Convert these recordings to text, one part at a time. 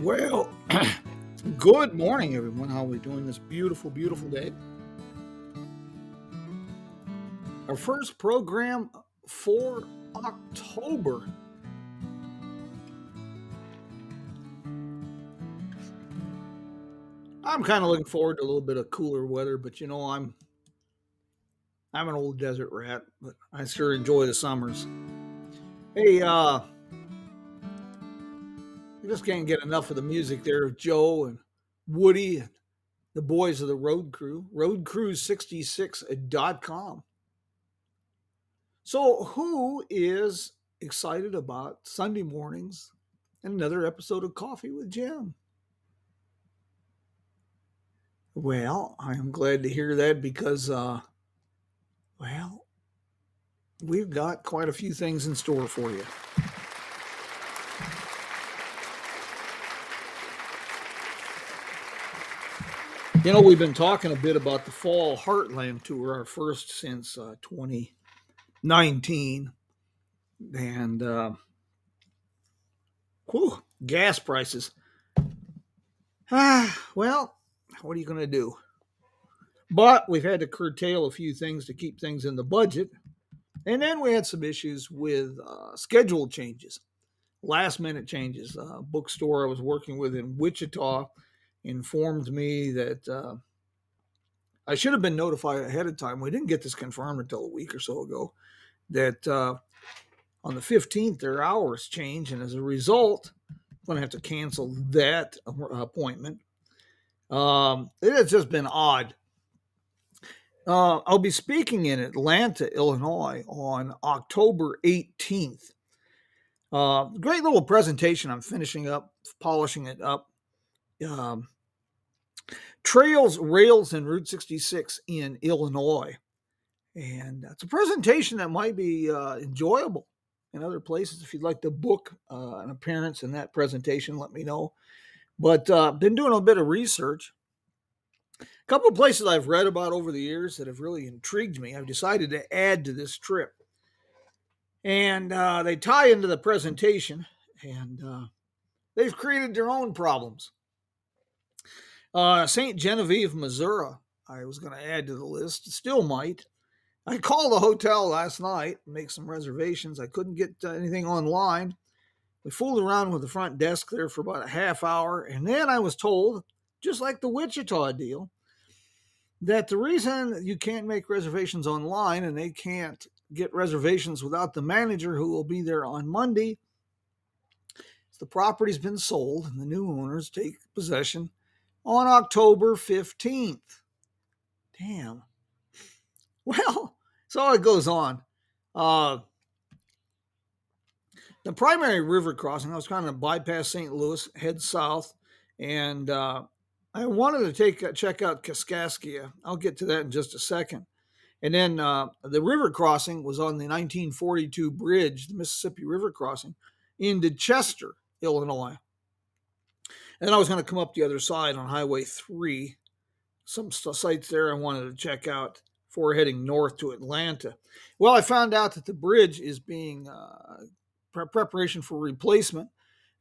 Well, good morning, everyone. How are we doing this beautiful, beautiful day? Our first program for October. I'm kind of looking forward to a little bit of cooler weather, but you know, I'm I'm an old desert rat, but I sure enjoy the summers. Hey, uh, just can't get enough of the music there of Joe and Woody and the boys of the Road Crew, roadcrew66.com. So, who is excited about Sunday mornings and another episode of Coffee with Jim? Well, I am glad to hear that because, uh, well, we've got quite a few things in store for you. You know, we've been talking a bit about the Fall Heartland Tour, our first since uh, 2019. And, uh, whew, gas prices. Ah, well, what are you going to do? But we've had to curtail a few things to keep things in the budget. And then we had some issues with uh, schedule changes, last minute changes. Uh, bookstore I was working with in Wichita informed me that uh, I should have been notified ahead of time. We didn't get this confirmed until a week or so ago that uh, on the 15th their hours change, and as a result, I'm going to have to cancel that appointment. Um, it has just been odd. Uh, I'll be speaking in Atlanta, Illinois on October 18th. Uh, great little presentation. I'm finishing up, polishing it up um, Trails, Rails, and Route 66 in Illinois. And it's a presentation that might be uh, enjoyable in other places. If you'd like to book uh, an appearance in that presentation, let me know. But uh, been doing a bit of research. A couple of places I've read about over the years that have really intrigued me. I've decided to add to this trip, and uh, they tie into the presentation, and uh, they've created their own problems. Uh, St. Genevieve, Missouri, I was going to add to the list, still might. I called the hotel last night, make some reservations. I couldn't get uh, anything online. We fooled around with the front desk there for about a half hour, and then I was told, just like the Wichita deal, that the reason you can't make reservations online and they can't get reservations without the manager who will be there on Monday the property's been sold and the new owners take possession on October 15th. Damn. Well, so it goes on. Uh, the primary river crossing, I was trying to bypass St. Louis, head south, and uh, I wanted to take check out Kaskaskia. I'll get to that in just a second. And then uh, the river crossing was on the 1942 bridge, the Mississippi River crossing, into Chester, Illinois. And I was going to come up the other side on Highway 3. Some sites there I wanted to check out before heading north to Atlanta. Well, I found out that the bridge is being uh, pre- preparation for replacement.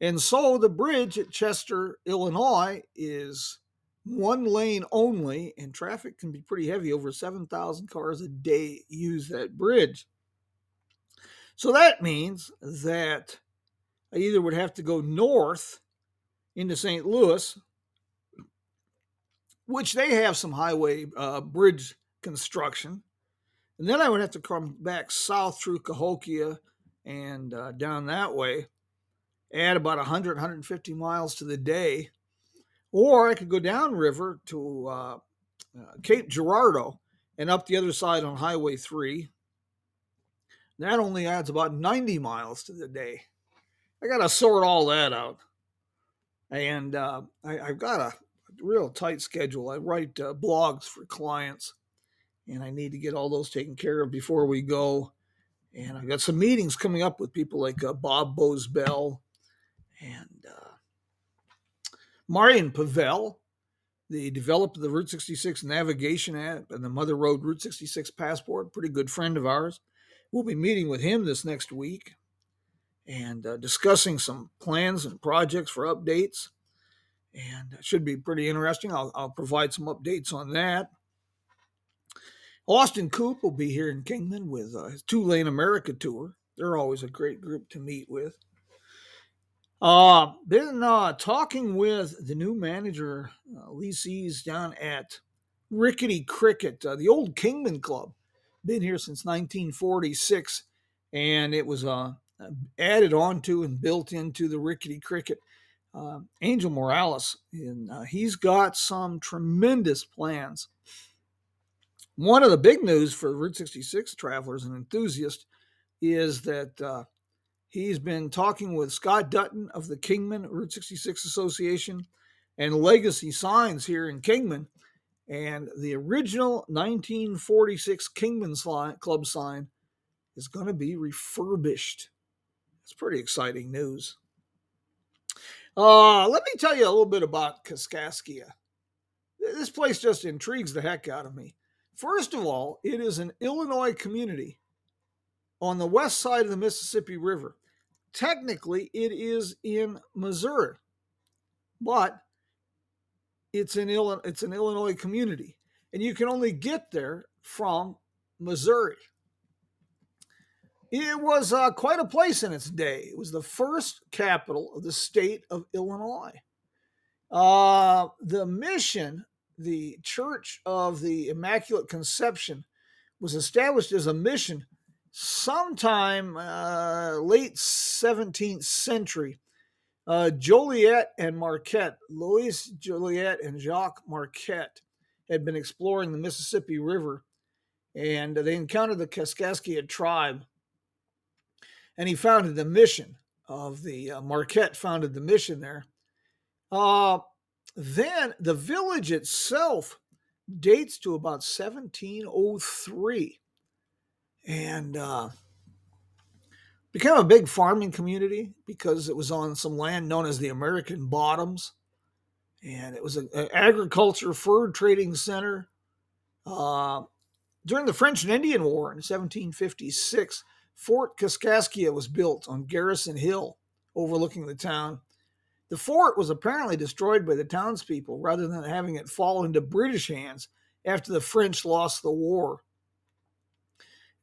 And so the bridge at Chester, Illinois is one lane only, and traffic can be pretty heavy. Over 7,000 cars a day use that bridge. So that means that I either would have to go north into St. Louis, which they have some highway uh, bridge construction. And then I would have to come back south through Cahokia and uh, down that way, add about 100, 150 miles to the day. Or I could go downriver to uh, uh, Cape Girardeau and up the other side on Highway 3. That only adds about 90 miles to the day. I got to sort all that out. And uh, I, have got a real tight schedule. I write uh, blogs for clients, and I need to get all those taken care of before we go. And I've got some meetings coming up with people like uh, Bob Bell and uh, Marian Pavel, the developer of the Route 66 navigation app and the Mother Road Route 66 passport, pretty good friend of ours. We'll be meeting with him this next week and uh, discussing some plans and projects for updates. And it should be pretty interesting. I'll, I'll provide some updates on that. Austin Coop will be here in Kingman with uh, his Two Lane America tour. They're always a great group to meet with. Uh, been uh, talking with the new manager, uh, Lee Sees, down at Rickety Cricket, uh, the old Kingman Club. Been here since 1946, and it was uh, added onto and built into the Rickety Cricket. Uh, Angel Morales, and uh, he's got some tremendous plans. One of the big news for Route 66 travelers and enthusiasts is that uh, He's been talking with Scott Dutton of the Kingman Route 66 Association and Legacy Signs here in Kingman. And the original 1946 Kingman Club sign is going to be refurbished. It's pretty exciting news. Uh, let me tell you a little bit about Kaskaskia. This place just intrigues the heck out of me. First of all, it is an Illinois community on the west side of the Mississippi River. Technically, it is in Missouri, but it's an Illinois, it's an Illinois community, and you can only get there from Missouri. It was uh, quite a place in its day. It was the first capital of the state of Illinois. Uh, the mission, the Church of the Immaculate Conception, was established as a mission sometime uh, late 17th century. Uh, Joliet and Marquette, Louis Joliet and Jacques Marquette, had been exploring the Mississippi River and they encountered the Kaskaskia tribe. And he founded the mission of the uh, Marquette, founded the mission there. Uh, then the village itself dates to about 1703 and uh, became a big farming community because it was on some land known as the American Bottoms, and it was an agriculture fur trading center. Uh, during the French and Indian War in 1756, Fort Kaskaskia was built on Garrison Hill, overlooking the town. The fort was apparently destroyed by the townspeople rather than having it fall into British hands after the French lost the war.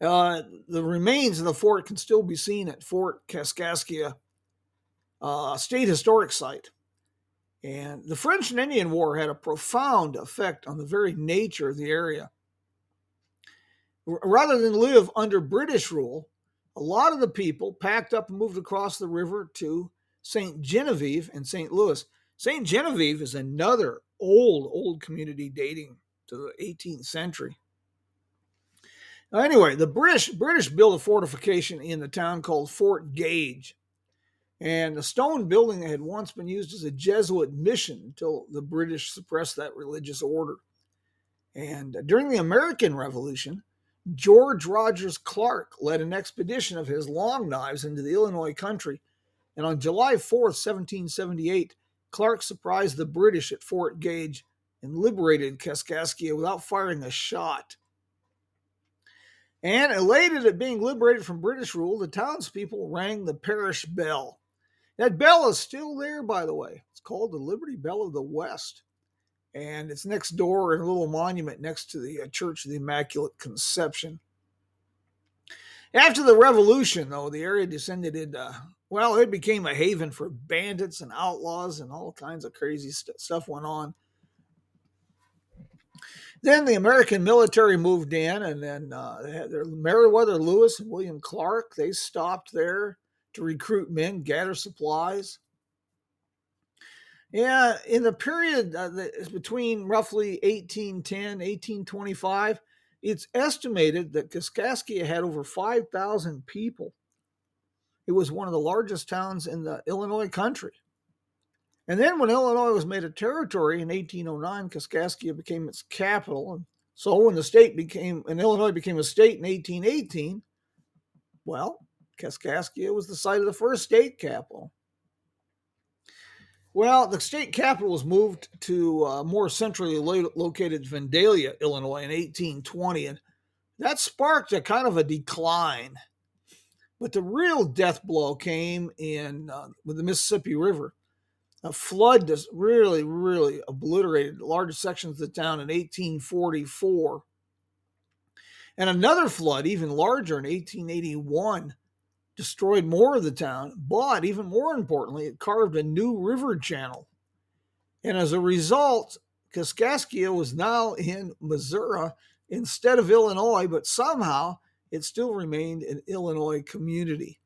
Uh, the remains of the fort can still be seen at Fort Kaskaskia uh, State Historic Site. And the French and Indian War had a profound effect on the very nature of the area. Rather than live under British rule, a lot of the people packed up and moved across the river to St. Genevieve and St. Louis. St. Genevieve is another old, old community dating to the 18th century. Anyway, the British British built a fortification in the town called Fort Gage. And the stone building that had once been used as a Jesuit mission until the British suppressed that religious order. And during the American Revolution, George Rogers Clark led an expedition of his long knives into the Illinois country. And on July 4th, 1778, Clark surprised the British at Fort Gage and liberated Kaskaskia without firing a shot. And elated at being liberated from British rule, the townspeople rang the parish bell. That bell is still there, by the way. It's called the Liberty Bell of the West. And it's next door in a little monument next to the uh, Church of the Immaculate Conception. After the revolution, though, the area descended into, well, it became a haven for bandits and outlaws, and all kinds of crazy st- stuff went on. Then the American military moved in, and then uh, Meriwether Lewis and William Clark. They stopped there to recruit men, gather supplies. Yeah, in the period uh, between roughly 1810, 1825, it's estimated that Kaskaskia had over 5,000 people. It was one of the largest towns in the Illinois country. And then when Illinois was made a territory in 1809, Kaskaskia became its capital. And so when the state became, and Illinois became a state in 1818, well, Kaskaskia was the site of the first state capital. Well, the state capital was moved to uh, more centrally lo- located Vandalia, Illinois in 1820, and that sparked a kind of a decline. But the real death blow came in uh, with the Mississippi River. A flood just really, really obliterated large sections of the town in 1844. And another flood, even larger in 1881, destroyed more of the town, but even more importantly, it carved a new river channel. And as a result, Kaskaskia was now in Missouri instead of Illinois, but somehow it still remained an Illinois community.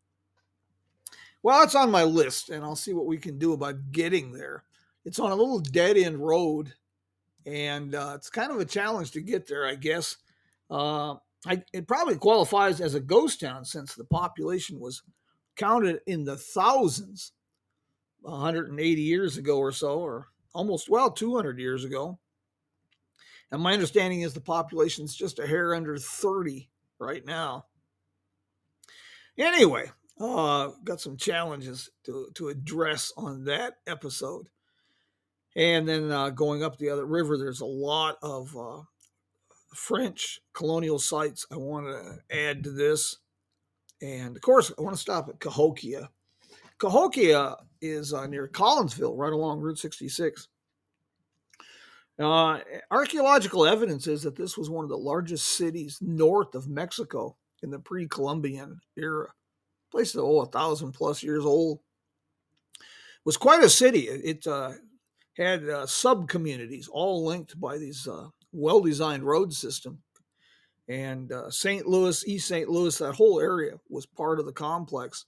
Well, it's on my list, and I'll see what we can do about getting there. It's on a little dead end road, and uh, it's kind of a challenge to get there, I guess. Uh, I, it probably qualifies as a ghost town since the population was counted in the thousands 180 years ago or so, or almost, well, 200 years ago. And my understanding is the population is just a hair under 30 right now. Anyway, uh, got some challenges to, to address on that episode. And then uh, going up the other river, there's a lot of uh, French colonial sites I want to add to this. And of course, I want to stop at Cahokia. Cahokia is uh, near Collinsville, right along Route 66. Uh, archaeological evidence is that this was one of the largest cities north of Mexico in the pre Columbian era. Place that, oh, a thousand plus years old. It was quite a city. It, uh, had uh, sub communities all linked by these uh, well designed road system. And uh, St. Louis, East St. Louis, that whole area was part of the complex.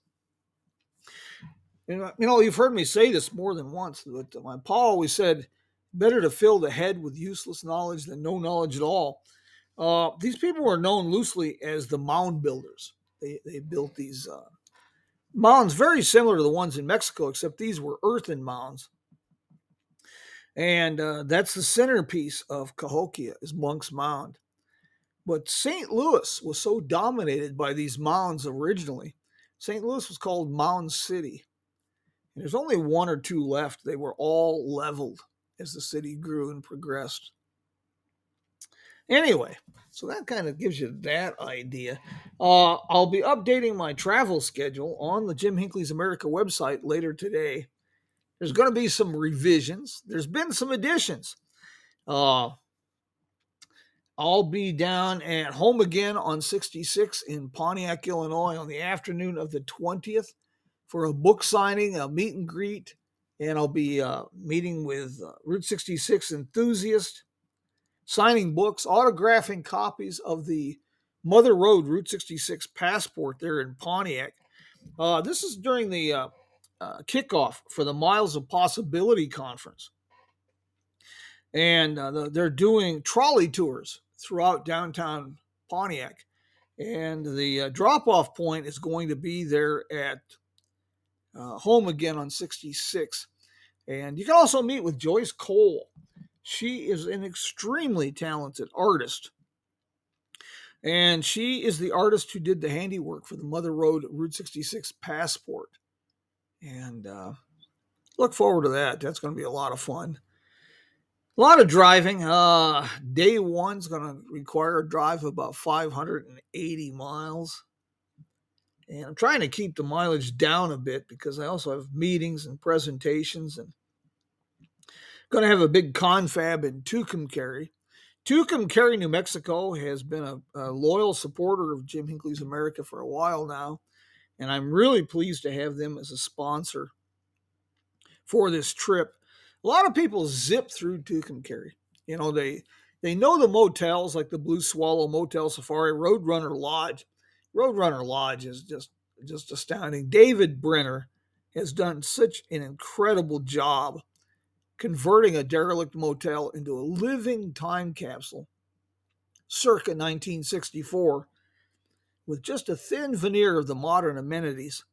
And, uh, you know, you've heard me say this more than once, but my Pa always said, better to fill the head with useless knowledge than no knowledge at all. Uh, these people were known loosely as the mound builders. They, they built these uh, mounds very similar to the ones in Mexico, except these were earthen mounds. And uh, that's the centerpiece of Cahokia is Monk's Mound. But St. Louis was so dominated by these mounds originally. St. Louis was called Mound City. And there's only one or two left. They were all leveled as the city grew and progressed. Anyway, so that kind of gives you that idea. Uh, I'll be updating my travel schedule on the Jim Hinckley's America website later today. There's going to be some revisions. There's been some additions. Uh, I'll be down at home again on 66 in Pontiac, Illinois on the afternoon of the 20th for a book signing, a meet and greet, and I'll be uh, meeting with uh, Route 66 enthusiasts, signing books, autographing copies of the Mother Road Route 66 passport there in Pontiac. Uh, this is during the uh, kickoff for the Miles of Possibility conference. And uh, the, they're doing trolley tours throughout downtown Pontiac. And the uh, drop off point is going to be there at uh, home again on 66. And you can also meet with Joyce Cole. She is an extremely talented artist. And she is the artist who did the handiwork for the Mother Road Route 66 passport and uh, look forward to that. That's going to be a lot of fun. A lot of driving. Uh, day one's going to require a drive of about 580 miles. And I'm trying to keep the mileage down a bit because I also have meetings and presentations and going to have a big confab in Tucumcari. Tucumcari, New Mexico has been a, a loyal supporter of Jim Hinckley's America for a while now and I'm really pleased to have them as a sponsor for this trip. A lot of people zip through Tucumcari. You know, they they know the motels like the Blue Swallow Motel Safari, Roadrunner Lodge. Roadrunner Lodge is just just astounding. David Brenner has done such an incredible job converting a derelict motel into a living time capsule. circa 1964 with just a thin veneer of the modern amenities.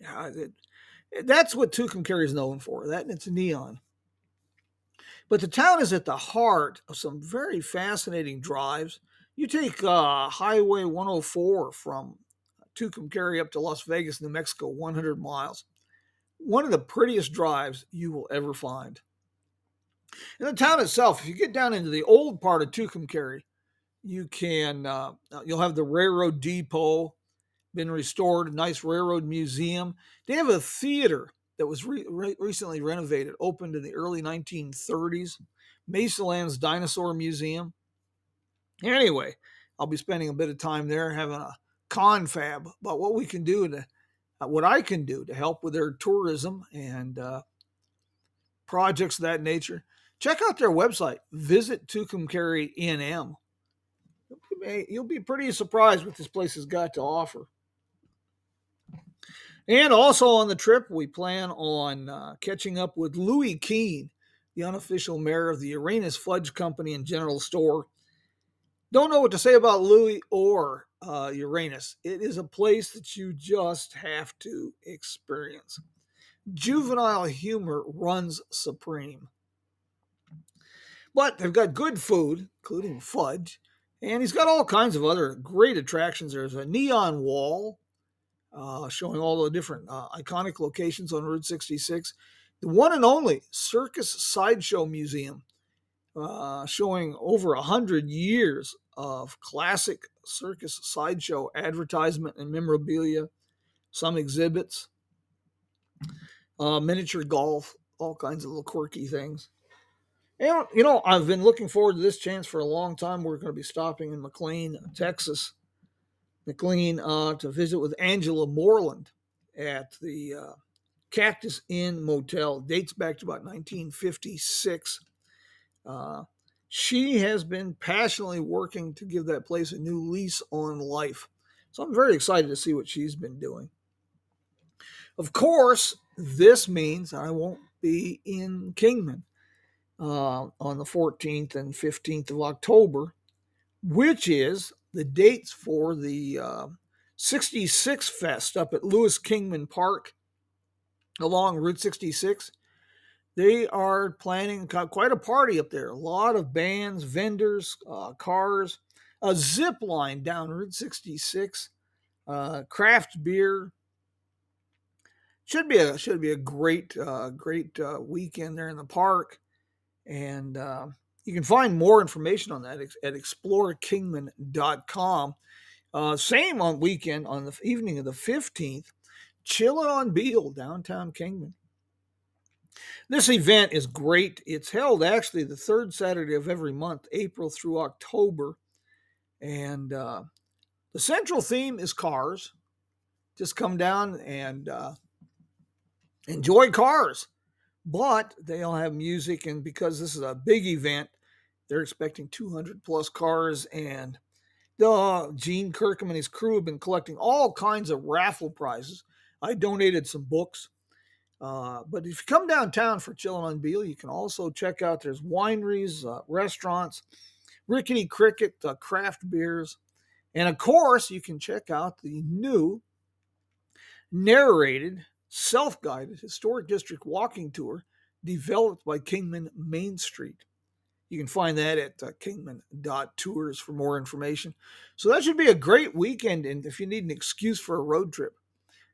Yeah, it, that's what Tucumcari is known for, that and it's neon. But the town is at the heart of some very fascinating drives. You take uh, Highway 104 from Tucumcari up to Las Vegas, New Mexico, 100 miles. One of the prettiest drives you will ever find. In the town itself, if you get down into the old part of Tucumcari, you can uh, you'll have the railroad depot been restored, a nice railroad museum. They have a theater that was re- re- recently renovated, opened in the early 1930s. Mesalands Dinosaur Museum. Anyway, I'll be spending a bit of time there having a confab about what we can do to uh, what I can do to help with their tourism and uh, projects of that nature. Check out their website. Visit Tucumcari NM. You'll be pretty surprised what this place has got to offer. And also on the trip, we plan on uh, catching up with Louis Keene, the unofficial mayor of the Uranus Fudge Company and General Store. Don't know what to say about Louis or uh, Uranus. It is a place that you just have to experience. Juvenile humor runs supreme. But they've got good food, including fudge, and he's got all kinds of other great attractions. There's a neon wall uh, showing all the different uh, iconic locations on Route 66. The one and only Circus Sideshow Museum, uh, showing over a hundred years of classic circus sideshow advertisement and memorabilia, some exhibits, uh, miniature golf, all kinds of little quirky things. And, you know, I've been looking forward to this chance for a long time. We're going to be stopping in McLean, Texas, McLean, uh, to visit with Angela Moreland at the uh, Cactus Inn Motel. Dates back to about 1956. Uh, she has been passionately working to give that place a new lease on life. So I'm very excited to see what she's been doing. Of course, this means I won't be in Kingman uh, on the 14th and 15th of October, which is the dates for the uh, 66 Fest up at Lewis Kingman Park along Route 66. They are planning quite a party up there. A lot of bands, vendors, uh, cars, a zip line down Route 66, uh, craft beer. Should be a should be a great uh, great uh, weekend there in the park. And uh, you can find more information on that at explorerkingman.com. Uh, same on weekend, on the evening of the 15th, chilling on Beale, downtown Kingman. This event is great. It's held actually the third Saturday of every month, April through October. And uh, the central theme is cars. Just come down and uh, enjoy cars but they'll have music. And because this is a big event, they're expecting 200 plus cars. And the Gene Kirkham and his crew have been collecting all kinds of raffle prizes. I donated some books. Uh, but if you come downtown for chilling on Beale, you can also check out there's wineries, uh, restaurants, Rickety Cricket, uh, craft beers, and of course you can check out the new narrated self guided historic district walking tour developed by Kingman Main Street. You can find that at uh, kingman.tours for more information. So that should be a great weekend. And if you need an excuse for a road trip,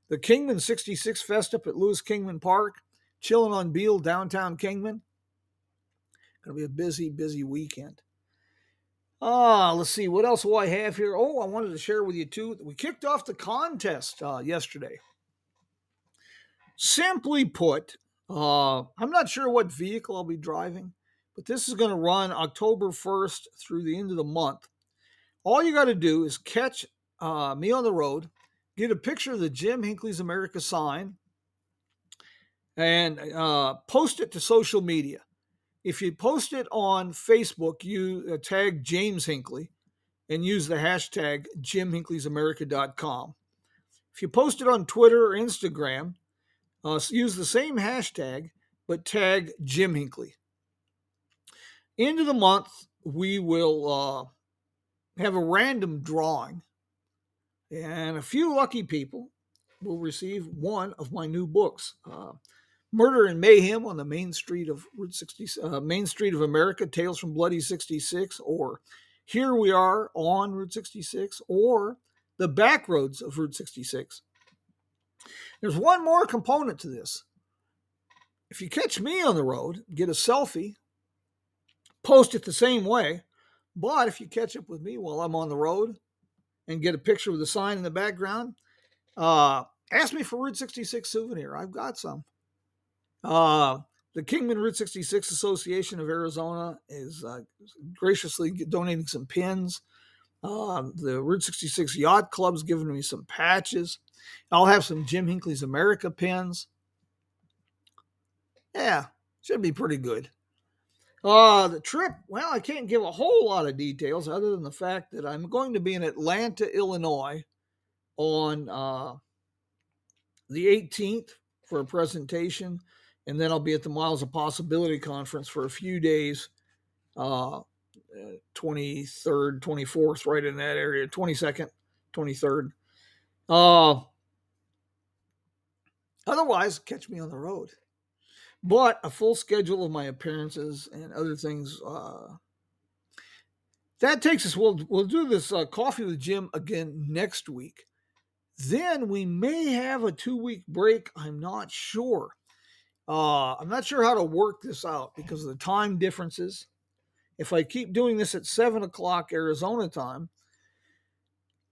the Kingman 66 Fest up at Lewis Kingman Park, chilling on Beale, downtown Kingman. Going to be a busy, busy weekend. Ah, let's see. What else do I have here? Oh, I wanted to share with you too. We kicked off the contest uh, yesterday. Simply put, uh, I'm not sure what vehicle I'll be driving, but this is going to run October 1st through the end of the month. All you got to do is catch uh, me on the road, get a picture of the Jim Hinckley's America sign, and uh, post it to social media. If you post it on Facebook, you uh, tag James Hinckley and use the hashtag JimHinckley'sAmerica.com. If you post it on Twitter or Instagram, uh, use the same hashtag, but tag Jim Hinckley. End of the month, we will uh, have a random drawing, and a few lucky people will receive one of my new books. Uh, Murder and Mayhem on the Main Street of Route 60, uh, Main Street of America, Tales from Bloody 66, or Here We Are on Route 66, or The Back Roads of Route 66. There's one more component to this. If you catch me on the road, get a selfie, post it the same way. But if you catch up with me while I'm on the road and get a picture with the sign in the background, uh, ask me for Route 66 souvenir. I've got some. Uh, the Kingman Route 66 Association of Arizona is uh, graciously donating some pins. Uh, the Route 66 Yacht Club's giving me some patches. I'll have some Jim Hinckley's America pins. Yeah, should be pretty good. Uh, the trip, well, I can't give a whole lot of details other than the fact that I'm going to be in Atlanta, Illinois on uh, the 18th for a presentation and then I'll be at the Miles of Possibility conference for a few days. Uh, 23rd, 24th, right in that area, 22nd, 23rd. Uh, otherwise, catch me on the road. But a full schedule of my appearances and other things. Uh, that takes us. We'll we'll do this uh, coffee with Jim again next week. Then we may have a two week break. I'm not sure. Uh, I'm not sure how to work this out because of the time differences. If I keep doing this at seven o'clock Arizona time,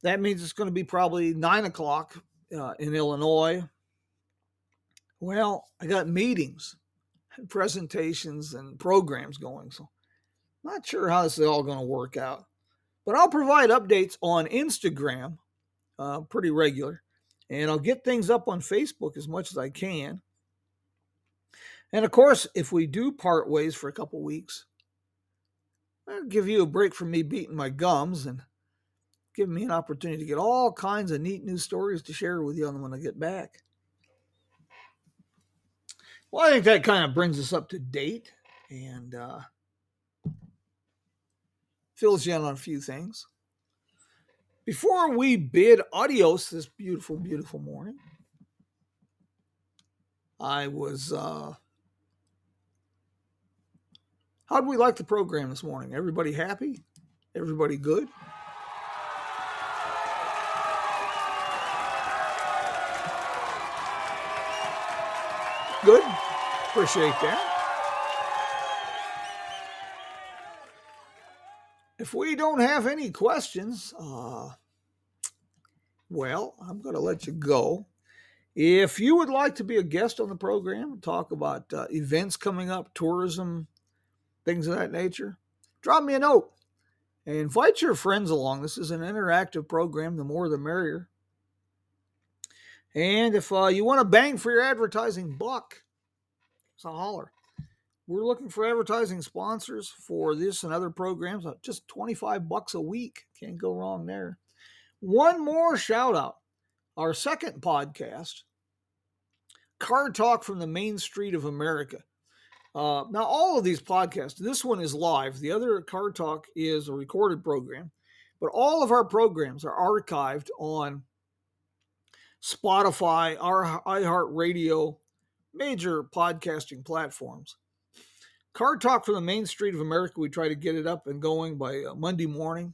that means it's going to be probably nine o'clock uh, in Illinois. Well, I got meetings, presentations, and programs going, so not sure how this is all going to work out. But I'll provide updates on Instagram, uh, pretty regular, and I'll get things up on Facebook as much as I can. And of course, if we do part ways for a couple weeks, I'll give you a break from me beating my gums and give me an opportunity to get all kinds of neat new stories to share with you on when I get back. Well, I think that kind of brings us up to date and uh, fills you in on a few things. Before we bid adios this beautiful, beautiful morning, I was uh, how do we like the program this morning? Everybody happy? Everybody good? Good. Appreciate that. If we don't have any questions, uh, well, I'm going to let you go. If you would like to be a guest on the program, talk about uh, events coming up, tourism, things of that nature, drop me a note invite your friends along. This is an interactive program. The more, the merrier. And if uh, you want to bang for your advertising buck, it's a holler. We're looking for advertising sponsors for this and other programs. Uh, just 25 bucks a week. Can't go wrong there. One more shout out. Our second podcast, Car Talk from the Main Street of America. Uh, now, all of these podcasts, this one is live. The other Car Talk is a recorded program, but all of our programs are archived on Spotify, our iHeartRadio, major podcasting platforms. Car Talk from the Main Street of America, we try to get it up and going by uh, Monday morning.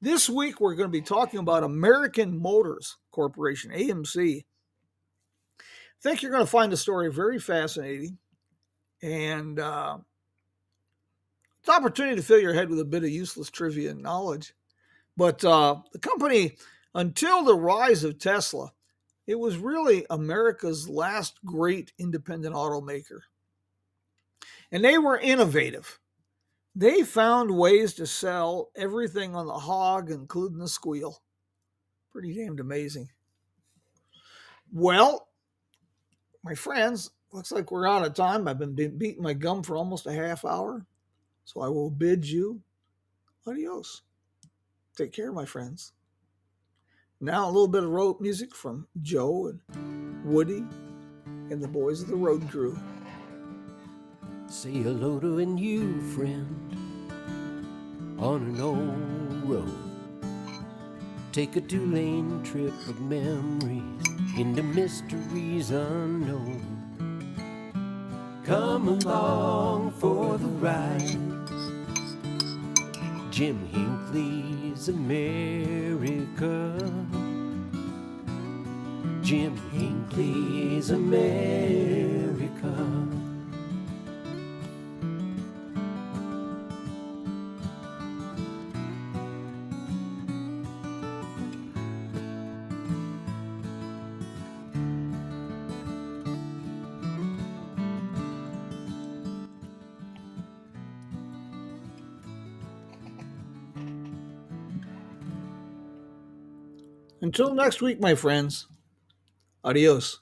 This week, we're going to be talking about American Motors Corporation, AMC. I think you're going to find the story very fascinating. And uh, it's an opportunity to fill your head with a bit of useless trivia and knowledge. But uh, the company, until the rise of Tesla, it was really America's last great independent automaker. And they were innovative. They found ways to sell everything on the hog, including the squeal. Pretty damned amazing. Well, my friends, looks like we're out of time. I've been beating my gum for almost a half hour. So I will bid you adios. Take care, my friends. Now a little bit of road music from Joe and Woody and the boys of the road crew. Say hello to a new friend on an old road. Take a two lane trip of memories into mysteries unknown. Come along for the ride. Jim Hinckley it's America. Jim Jim is America. Until next week, my friends. Adios.